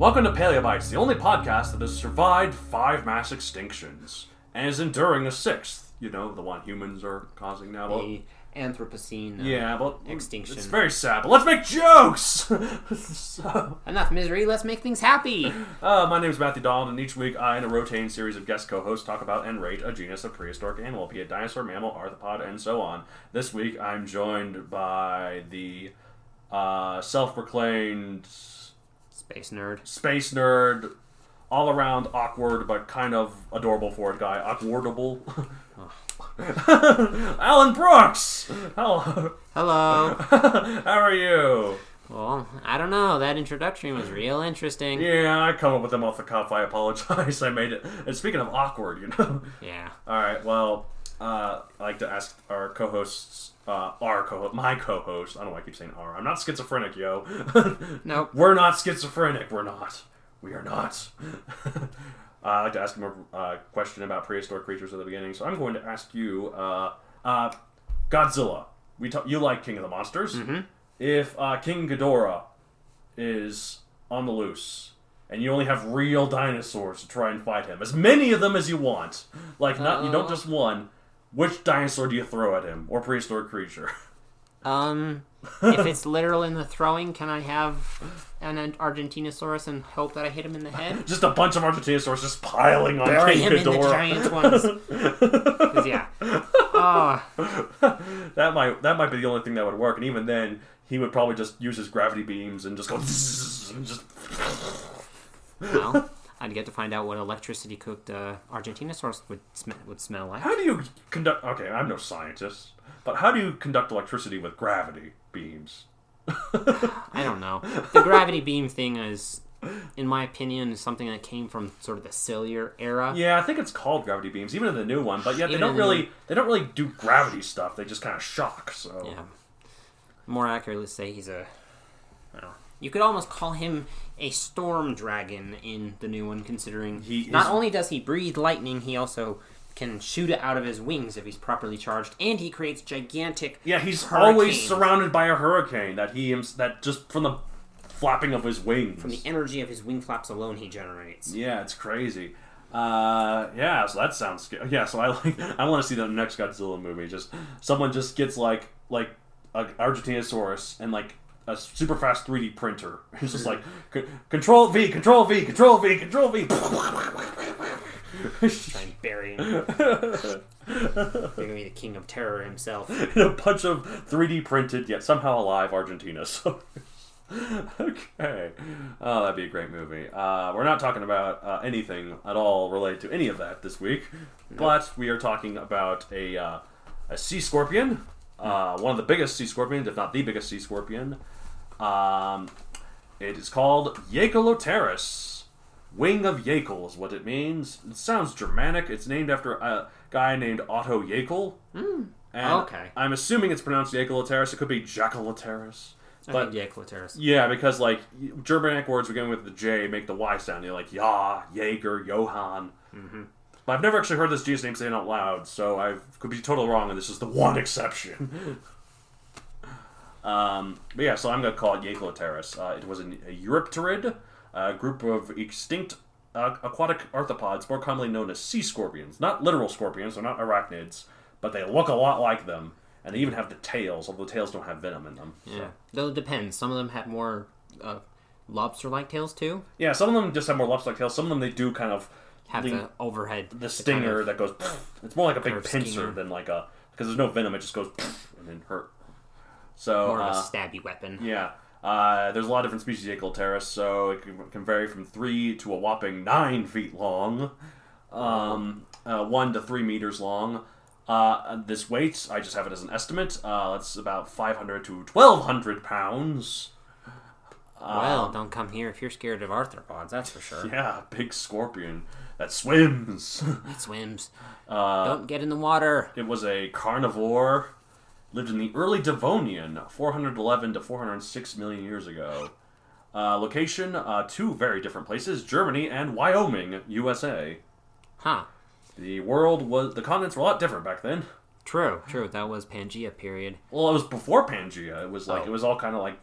Welcome to Paleobites, the only podcast that has survived five mass extinctions and is enduring a sixth. You know, the one humans are causing now. The Anthropocene uh, yeah, but extinction. It's very sad, but let's make jokes! so, Enough misery, let's make things happy! uh, my name is Matthew Donald, and each week I and a rotating series of guest co hosts talk about and rate a genus of prehistoric animal, be it dinosaur, mammal, arthropod, and so on. This week I'm joined by the uh, self proclaimed Space nerd. space nerd, all around awkward but kind of adorable for it guy, awkwardable. Alan Brooks. Hello. Hello! How are you? well, I don't know, that introduction was real interesting. Yeah, I come up with them off the cuff. I apologize. I made it. And speaking of awkward, you know. Yeah. All right. Well, uh, I like to ask our co-hosts, uh, our co my co-host. I don't know why I keep saying our. I'm not schizophrenic, yo. Nope. We're not schizophrenic. We're not. We are not. uh, I like to ask him a uh, question about prehistoric creatures at the beginning, so I'm going to ask you, uh, uh, Godzilla. We you like King of the Monsters? Mm-hmm. If uh, King Ghidorah is on the loose, and you only have real dinosaurs to try and fight him, as many of them as you want, like not you don't just one. Which dinosaur do you throw at him, or prehistoric creature? Um, if it's literal in the throwing, can I have an Argentinosaurus and hope that I hit him in the head? just a bunch of Argentinosaurs just piling on Bury King him in the giant ones. yeah. Oh, that might that might be the only thing that would work, and even then, he would probably just use his gravity beams and just go and just. well, I'd get to find out what electricity cooked uh, Argentinosaurus would, sm- would smell like. How do you conduct? Okay, I'm no scientist, but how do you conduct electricity with gravity beams? I don't know. The gravity beam thing is, in my opinion, is something that came from sort of the cellular era. Yeah, I think it's called gravity beams, even in the new one. But yet they Even don't in the really they don't really do gravity stuff. They just kind of shock. So Yeah. More accurately say he's a. I don't know. You could almost call him a storm dragon in the new one, considering He not is- only does he breathe lightning, he also can shoot it out of his wings if he's properly charged, and he creates gigantic. yeah, he's hurricanes always surrounded by a hurricane that he that just from the flapping of his wings. From the energy of his wing flaps alone, he generates. Yeah, it's crazy. Uh, yeah, so that sounds scary. Yeah, so I like I want to see the next Godzilla movie. Just someone just gets like like a Argentinosaurus and like a super fast 3D printer. It's just like "C- Control V, Control V, Control V, Control V. Try and bury him. They're gonna be the king of terror himself. and a bunch of 3D printed yet somehow alive Argentina. So okay, oh, that'd be a great movie. Uh, we're not talking about uh, anything at all related to any of that this week, but we are talking about a uh, a sea scorpion, uh, one of the biggest sea scorpions, if not the biggest sea scorpion. Um, it is called Jaekelopterus. Wing of Jaekel is what it means. It sounds Germanic. It's named after a guy named Otto Jaekel. And Okay. I'm assuming it's pronounced Yaekeloteris. It could be Jackaloteris. I But think yeah, because like Germanic words beginning with the J make the Y sound. You're like Ja, Jaeger, Johann. Mm-hmm. But I've never actually heard this genus name saying out loud, so I could be totally wrong, and this is the one exception. Um, but yeah, so I'm going to call it Jaekelopterus. Uh, it was an, a Eurypterid, a group of extinct uh, aquatic arthropods, more commonly known as sea scorpions. Not literal scorpions, they're not arachnids, but they look a lot like them. And they even have the tails, although the tails don't have venom in them. So. Yeah. Though it depends. Some of them have more uh, lobster-like tails too. Yeah, some of them just have more lobster-like tails. Some of them they do kind of Have lean- the overhead. the stinger that goes. It's more like a big pincer stinger. than like a because there's no venom. It just goes and then hurt. So more of uh, a stabby weapon. yeah, uh, there's a lot of different species of Jaekelopterus, so it can, can vary from three to a whopping nine feet long, um, uh, one to three meters long. Uh, this weight, I just have it as an estimate. Uh, it's about 500 to 1,200 pounds. well, don't come here if you're scared of arthropods. That's for sure. Yeah, big scorpion that swims. It swims. Uh, don't get in the water. It was a carnivore. Lived in the early Devonian, 411 to 406 million years ago. Uh, location: uh, two very different places: Germany and Wyoming, USA. Huh. The world was the continents were a lot different back then. True. True. That was Pangea period. Well, it was before Pangea. It was like Oh. it was all kind of like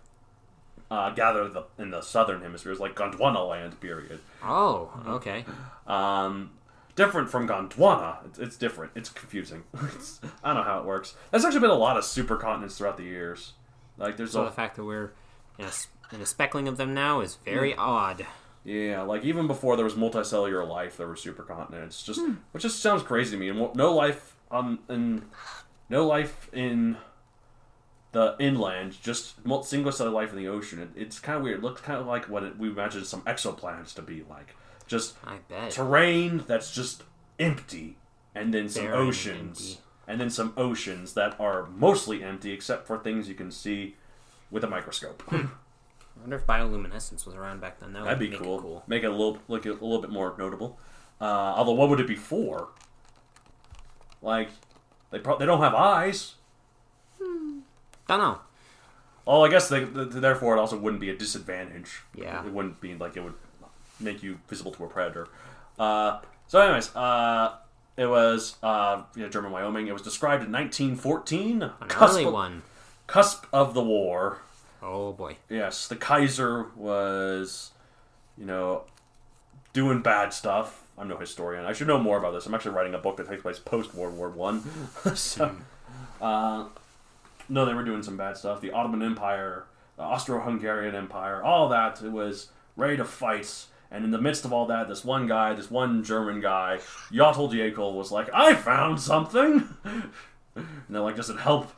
uh, gathered the, in the southern hemisphere. Was like Gondwana land period. Oh. Okay. Um, different from Gondwana. It's, it's different. It's confusing. It's- I don't know how it works. There's actually been a lot of supercontinents throughout the years. Like there's So a the fact that we're in a, in a speckling of them now is very odd. yeah, like even before there was multicellular life, there were supercontinents. Just which just sounds crazy to me. And no life on in no life in the inland, just single cellular life in the ocean. It, it's kind of weird. It looks kind of like what it, we imagine some exoplanets to be like. Just I bet. terrain that's just empty, and then some and oceans, empty. and then some oceans that are mostly empty except for things you can see with a microscope. I wonder if bioluminescence was around back then. That would That'd be make cool. cool. Make it a little look a little bit more notable. Uh, although, what would it be for? Like, they pro- they don't have eyes. Don't know. Oh, I guess they, th- therefore it also wouldn't be a disadvantage. Yeah. it wouldn't be like it would make you visible to a predator. Uh, so, anyways, uh, it was uh, you know, German Wyoming. It was described in 1914. An cusp early of- one. Cusp of the war. Oh boy. Yes, the Kaiser was, you know, doing bad stuff. I'm no historian. I should know more about this. I'm actually writing a book that takes place post World War One. so, uh, no, they were doing some bad stuff. The Ottoman Empire, the Austro-Hungarian Empire, all that. It was ready to fight. And in the midst of all that, this one guy, this one German guy, Jotl Jekyll, was like, "I found something." and they're like, "Does it help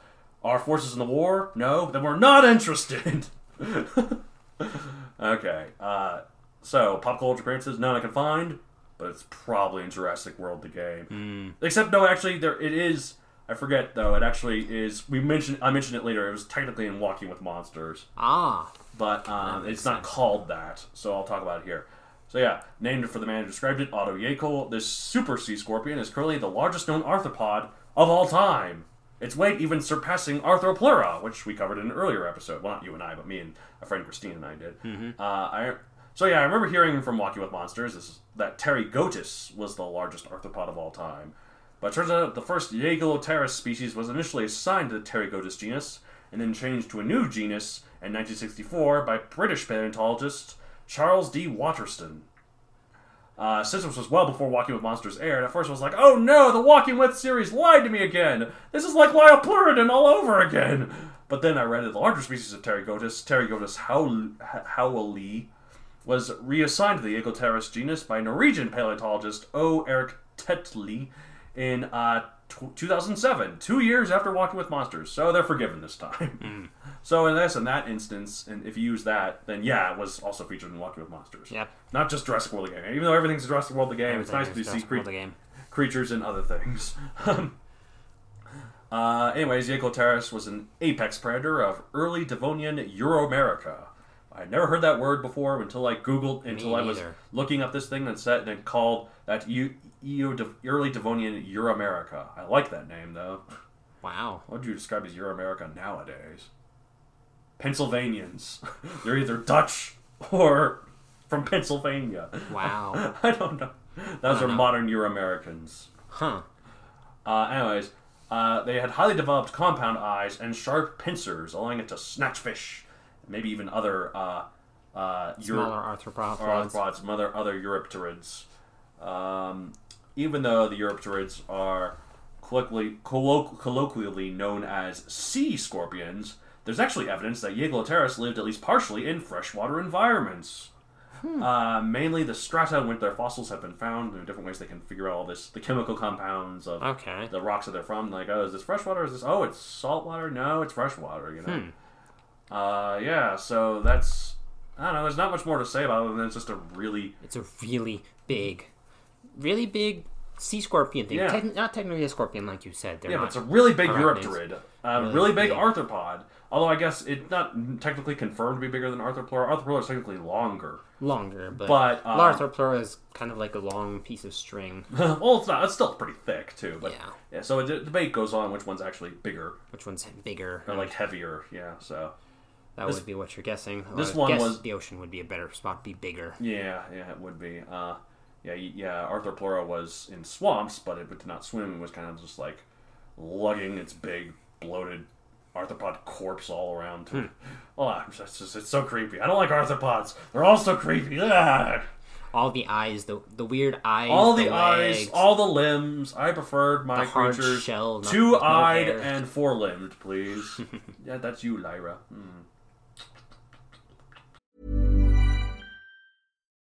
our forces in the war?" No, then we're not interested. okay, uh, so pop culture appearances, none I can find, but it's probably in Jurassic World the game. Except no, actually, there it is. I forget though. It actually is. We mentioned. I mentioned it later. It was technically in Walking with Monsters, Ah. but um, it's not sense. called that. So I'll talk about it here. So yeah, named for the man who described it, Otto Jekyll. This super sea scorpion is currently the largest known arthropod of all time. Its weight even surpassing Arthropleura, which we covered in an earlier episode. Well, not you and I, but me and a friend Christine and I did. Uh, I so yeah, I remember hearing from Walking with Monsters this, that Pterygotus was the largest arthropod of all time. But it turns out the first Jaekelopterus species was initially assigned to the Pterygotus genus and then changed to a new genus in 1964 by British paleontologist Charles D. Waterston. Uh, since this was well before Walking with Monsters aired, at first I was like, oh no, the Walking with series lied to me again! This is like Liopleurodon all over again! But then I read that the larger species of Pterygotus howl- howelli, was reassigned to the Jaekelopterus genus by Norwegian paleontologist O. Erik Tetlie in uh, tw 2007, two years after Walking with Monsters. So they're forgiven this time. so in this, in that instance, and if you use that, then yeah, it was also featured in Walking with Monsters. Yep. Not just Jurassic World the game. Even though everything's Jurassic World the game, it's nice to see cre- game. creatures and other things. uh, anyways, Jaekelopterus was an apex predator of early Devonian Euramerica. I never heard that word before until I googled until I was neither. looking up this thing that said and it called that Eu, Early Devonian Euramerica. I like that name though. Wow. What would you describe as Euramerica nowadays? Pennsylvanians. They're either Dutch or from Pennsylvania. Wow. I don't know. Those are know. modern Euro-Americans. Huh. Uh, anyways, Uh, they had highly developed compound eyes and sharp pincers, allowing it to snatch fish, maybe even other uh, uh, Euro- Smaller arthropods. or arthropods, some other other Eurypterids. Um, even though the Eurypterids are colloquially, colloquially known as sea scorpions, there's actually evidence that Jaekelopterus lived at least partially in freshwater environments. Uh, mainly the strata in which their fossils have been found. There are different ways they can figure out all this, the chemical compounds of Okay. the rocks that they're from. Like, oh, is this freshwater? Is this, oh, it's saltwater? No, it's freshwater, you know? Uh, yeah, so that's, I don't know, there's not much more to say about it than it's just a really It's a really big, really big sea scorpion thing. Yeah. Techn- not technically a scorpion, like you said. They're Yeah, not. but it's a really big. Eurypterid. A Really really big big. arthropod. Although I guess it's not technically confirmed to be bigger than Arthropleura. Arthropleura is technically longer. longer, but, But, uh, Larthroplura is kind of like a long piece of string. well, it's not. It's still pretty thick too. But Yeah. yeah. So the debate goes on which one's actually bigger Which one's bigger? or like heavier. Yeah. So that this- would be what you're guessing. This one guess was- the ocean would be a better spot, to be bigger. yeah, yeah, it would be. Uh, yeah, y- yeah. Arthropleura was in swamps, but it did not swim. It was kind of just like lugging its big bloated arthropod corpse all around. Hmm. Oh, it's just it's so creepy. I don't like arthropods. They're all so creepy. Ah! All the eyes, the the weird eyes, all the, eyes, legs. all the limbs. I preferred my The creatures shell, two-eyed no and four-limbed, please. yeah, that's you, Lyra. Hmm.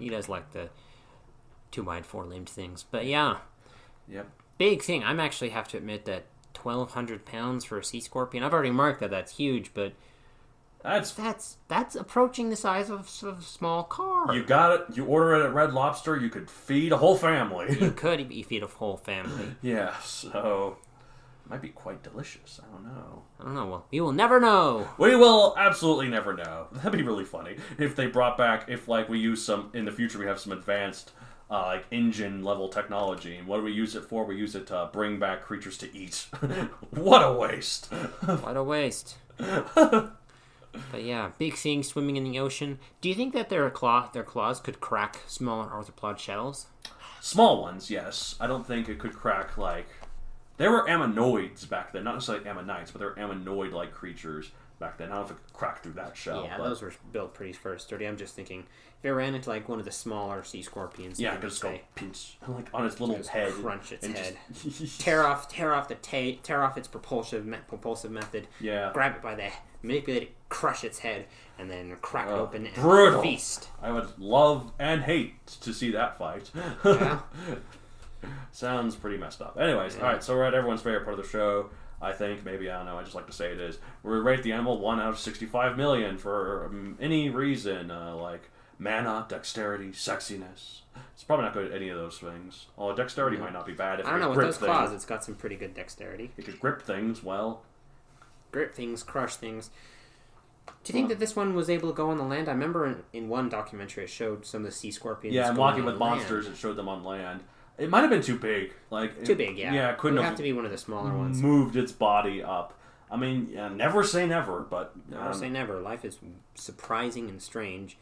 He does like the two wide, four limbed things. But yeah, Yep. big thing. I'm actually have to admit that 1,200 pounds for a sea scorpion. I've already marked that. That's huge, but That's that's that's approaching the size of, of a small car. you got it. You order it at Red Lobster. You could feed a whole family. You could be feed a whole family. yeah. So might be quite delicious. I don't know. I don't know. Well, we will never know. We will absolutely never know. That'd be really funny if they brought back if like we use some in the future. We have some advanced uh, like engine level technology, and what do we use it for? We use it to bring back creatures to eat. what a waste! What a waste. but yeah, big things swimming in the ocean. Do you think that their claw, their claws could crack smaller arthropod shells? Small ones, yes. I don't think it could crack like there were ammonoids back then, not necessarily ammonites, but there were ammonoid like creatures back then. I don't know if it could crack through that shell. yeah, but- those were built pretty first sturdy. I'm just thinking if it ran into like one of the smaller sea scorpions, yeah, it because go pinch like on its little Just head, crunch its and head. just- tear off, tear off the ta- tear off its propulsive me- propulsive method. Yeah. grab it by the manipulate it, crush its head, and then crack it Oh, open and brutal. feast. I would love and hate to see that fight. Yeah. Sounds pretty messed up. Anyways, all right. So we're at everyone's favorite part of the show. I think maybe I don't know. I just like to say it is. We rate the animal one out of sixty-five million for um, any reason, uh, like mana, dexterity, sexiness. It's probably not good at any of those things. Although dexterity might not be bad if I don't know with grip those things. claws, it's got some pretty good dexterity. It could grip things well. grip things, crush things. Do you think that this one was able to go on the land? I remember in, in one documentary it showed some of the sea scorpions. Yeah, and going walking on with land. monsters, it showed them on land. It might have been too big. Like Too it- big, yeah. Yeah, it couldn't It would have, have to be one of the smaller ones. moved its body up. I mean, yeah, never say never, but Never um, say never. Life is surprising and strange,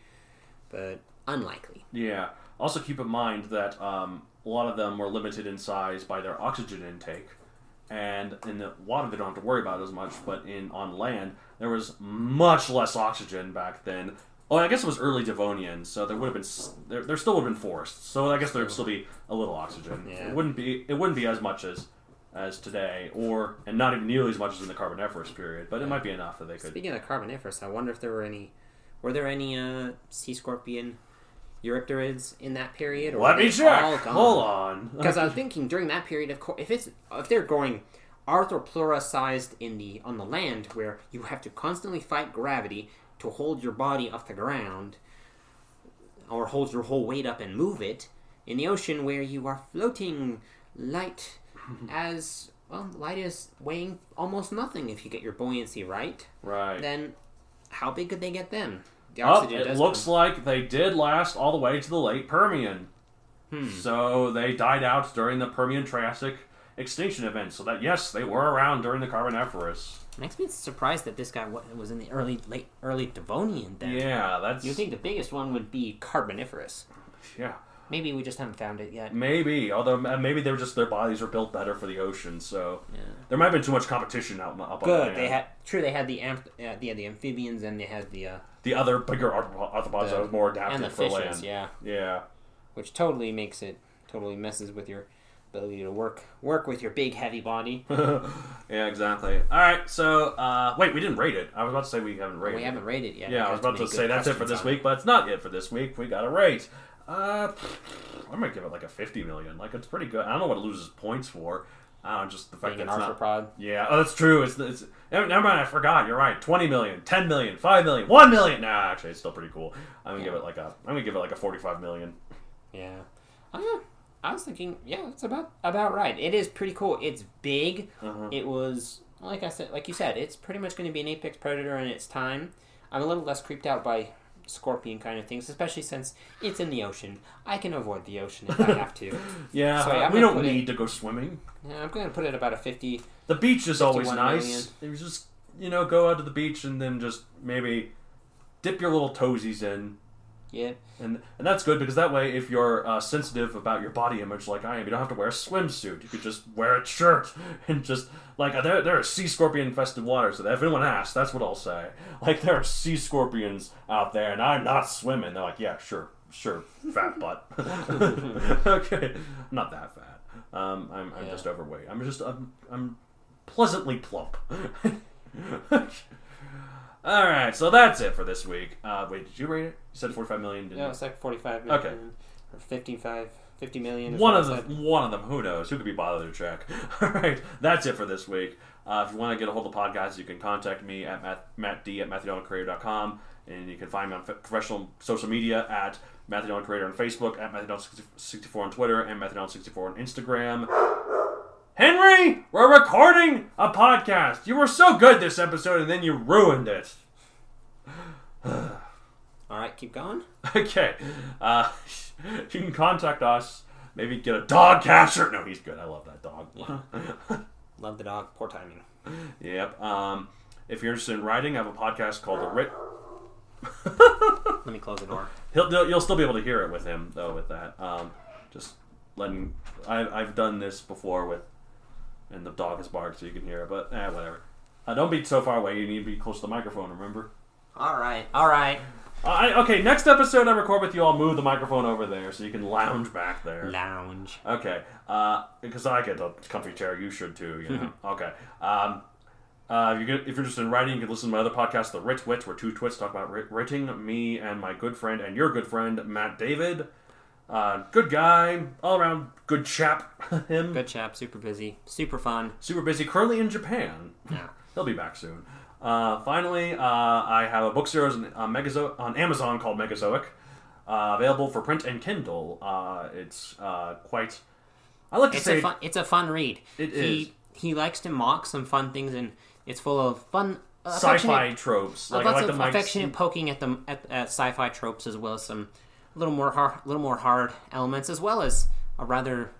but unlikely. Yeah. Also, keep in mind that um, a lot of them were limited in size by their oxygen intake, and in the water they don't have to worry about as much. But in on land, there was much less oxygen back then. Oh, I guess it was early Devonian, so there would have been there, there still would have been forests. So I guess there'd still be a little oxygen. Yeah. It wouldn't be it wouldn't be as much as as today, or and not even nearly as much as in the Carboniferous period, but it might be enough that they could. Speaking of Carboniferous, I wonder if there were any. Were there any uh, sea scorpion Eurypterids in that period? Or Let me check. Hold on. Because I was thinking during that period, of course, if it's if they're growing Arthropleura sized in the on the land where you have to constantly fight gravity to hold your body off the ground, or hold your whole weight up and move it, in the ocean where you are floating light as well, light is weighing almost nothing if you get your buoyancy right. right. Then how big could they get then? The Oh, it looks come- like they did last all the way to the late Permian. Hmm. So they died out during the Permian Triassic extinction event. So that yes, they were around during the Carboniferous. Makes me surprised that this guy was in the early late early Devonian. Then Yeah, that's you think the biggest one would be Carboniferous? yeah. Maybe we just haven't found it yet. Maybe, although uh, maybe they were just their bodies were built better for the ocean, so Yeah. there might have been too much competition out up on Good. land. They had true. They had the amph- uh, had the amphibians and they had the uh, the other bigger arthro- arthropods that was more adapted and the for fishes. land. Yeah, Yeah. which totally makes it totally messes with your ability to work work with your big heavy body. yeah, exactly. All right, so uh, wait, we didn't rate it. I was about to say we haven't rated. we it. haven't rated yet. Yeah, I was about to many say that's it for this week, but it's not it for this week. We got to rate. Uh, I'm gonna give it like a 50 million. Like it's pretty good. I don't know what it loses points for. I don't know, just the fact Being that an it's not. Yeah, oh, that's true. It's, it's never mind. I forgot. You're right. 20 million, 10 million, 5 million, 1 million. Nah, actually, it's still pretty cool. I'm gonna give it like a. I'm gonna give it like a 45 million. Yeah. Uh, I was thinking, yeah, it's about about right. It is pretty cool. It's big. Uh-huh. It was like I said, like you said, it's pretty much going to be an apex predator in its time. I'm a little less creeped out by scorpion kind of things, especially since it's in the ocean. I can avoid the ocean if I have to. Yeah, So, yeah, we don't put it- need to go swimming. Yeah, I'm going to put it about a 50. The beach is always 51 nice. You just you know go out to the beach and then just maybe dip your little toesies in. Yeah. And, and that's good because that way, if you're uh, sensitive about your body image like I am, you don't have to wear a swimsuit. You could just wear a shirt and just like uh, there, there are sea scorpion infested waters. So if anyone asks, that's what I'll say. Like there are sea scorpions out there, and I'm not swimming. They're like, yeah, sure, sure, fat butt. okay, I'm not that fat. Um, I'm, I'm Yeah. just overweight. I'm just I'm, I'm pleasantly plump. All right, so that's it for this week. Uh, wait, did you rate it? You said 45 million. Didn't Yeah, you? it's like 45 million. Okay. Or 55, 50 million. is One what of I them, one of them. Who knows? Who could be bothered to check? All right, that's it for this week. Uh, if you want to get a hold of the podcast, you can contact me at Matt, mattd at matthewdonalcreator.com, and you can find me on f- professional social media at Matthew Creator on Facebook, at Matthew 64 on Twitter, and Matthew 64 on Instagram. Henry, we're recording a podcast. You were so good this episode, and then you ruined it. All right, keep going. Okay. Uh, you can contact us. Maybe get a dog catcher. No, he's good. I love that dog. Love the dog. Poor timing. yep. Um, if you're interested in writing, I have a podcast called The Writ. Let me close the door. He'll, you'll you'll still be able to hear it with him though. With that, um, just letting. I, I've done this before with, and the dog has barked, so you can hear it. But eh, whatever. Uh, don't be so far away. You need to be close to the microphone. Remember. All right. All right. Uh, I, okay. Next episode I record with you, I'll move the microphone over there so you can lounge back there. Lounge. Okay, uh, because I get a comfy chair, you should too. You know. okay. Um, uh, if, you're, if you're interested in writing, you can listen to my other podcast, The Writ Wit, where two twits talk about writing. Me and my good friend and your good friend Matt David. Uh, good guy, all around good chap. Him, Good chap. Super busy. Super fun. super busy. Currently in Japan. Yeah. He'll be back soon. Uh, finally, uh, I have a book series on, on, Megazo- on Amazon called Megazoic, uh, available for print and Kindle. Uh, it's uh, quite. I like to It's say a fun. It's a fun read. It he, is. He likes to mock some fun things, and it's full of fun. Uh, sci-fi affectionate- tropes. uh, Like I lots like of Mike's- affectionate poking at the at, at sci-fi tropes, as well as some little more hard, little more hard elements, as well as a rather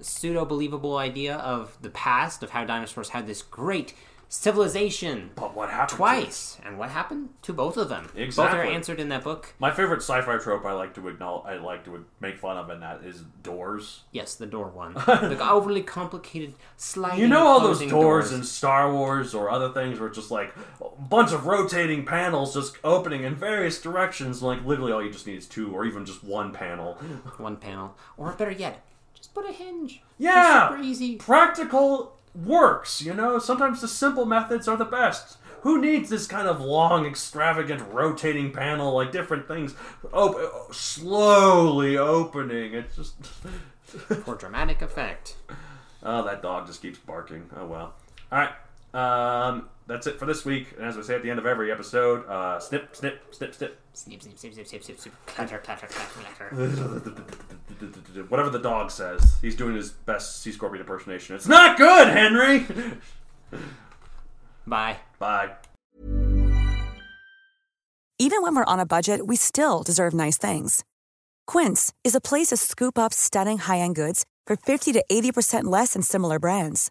pseudo believable idea of the past of how dinosaurs had this great civilization But what happened? twice. And what happened to both of them? Both are Exactly. answered in that book. My favorite sci-fi trope I like to acknowledge, I like to make fun of, and that is doors. Yes, the door one. the overly complicated sliding. You know all those closing doors, in Star Wars or other things where it's just like a bunch of rotating panels just opening in various directions. Like literally, all you just need is two, or even just one panel. one panel, or better yet, just put a hinge. Yeah, It's super easy. Practical works. You know, sometimes the simple methods are the best. Who needs this kind of long, extravagant, rotating panel like different things, op- slowly opening? It's just. For dramatic effect. Oh, that dog just keeps barking. Oh well. All right. Um, that's it for this week. And as I say at the end of every episode, uh, snip, snip, snip, snip. Snip, snip, snip, snip, snip, snip, snip. Clatter, clatter, clatter, clatter. Whatever the dog says, he's doing his best Sea Scorpion impersonation. It's not good, Henry. Bye. Bye. Even when we're on a budget, we still deserve nice things. Quince is a place to scoop up stunning high-end goods for 50 to 80% less than similar brands.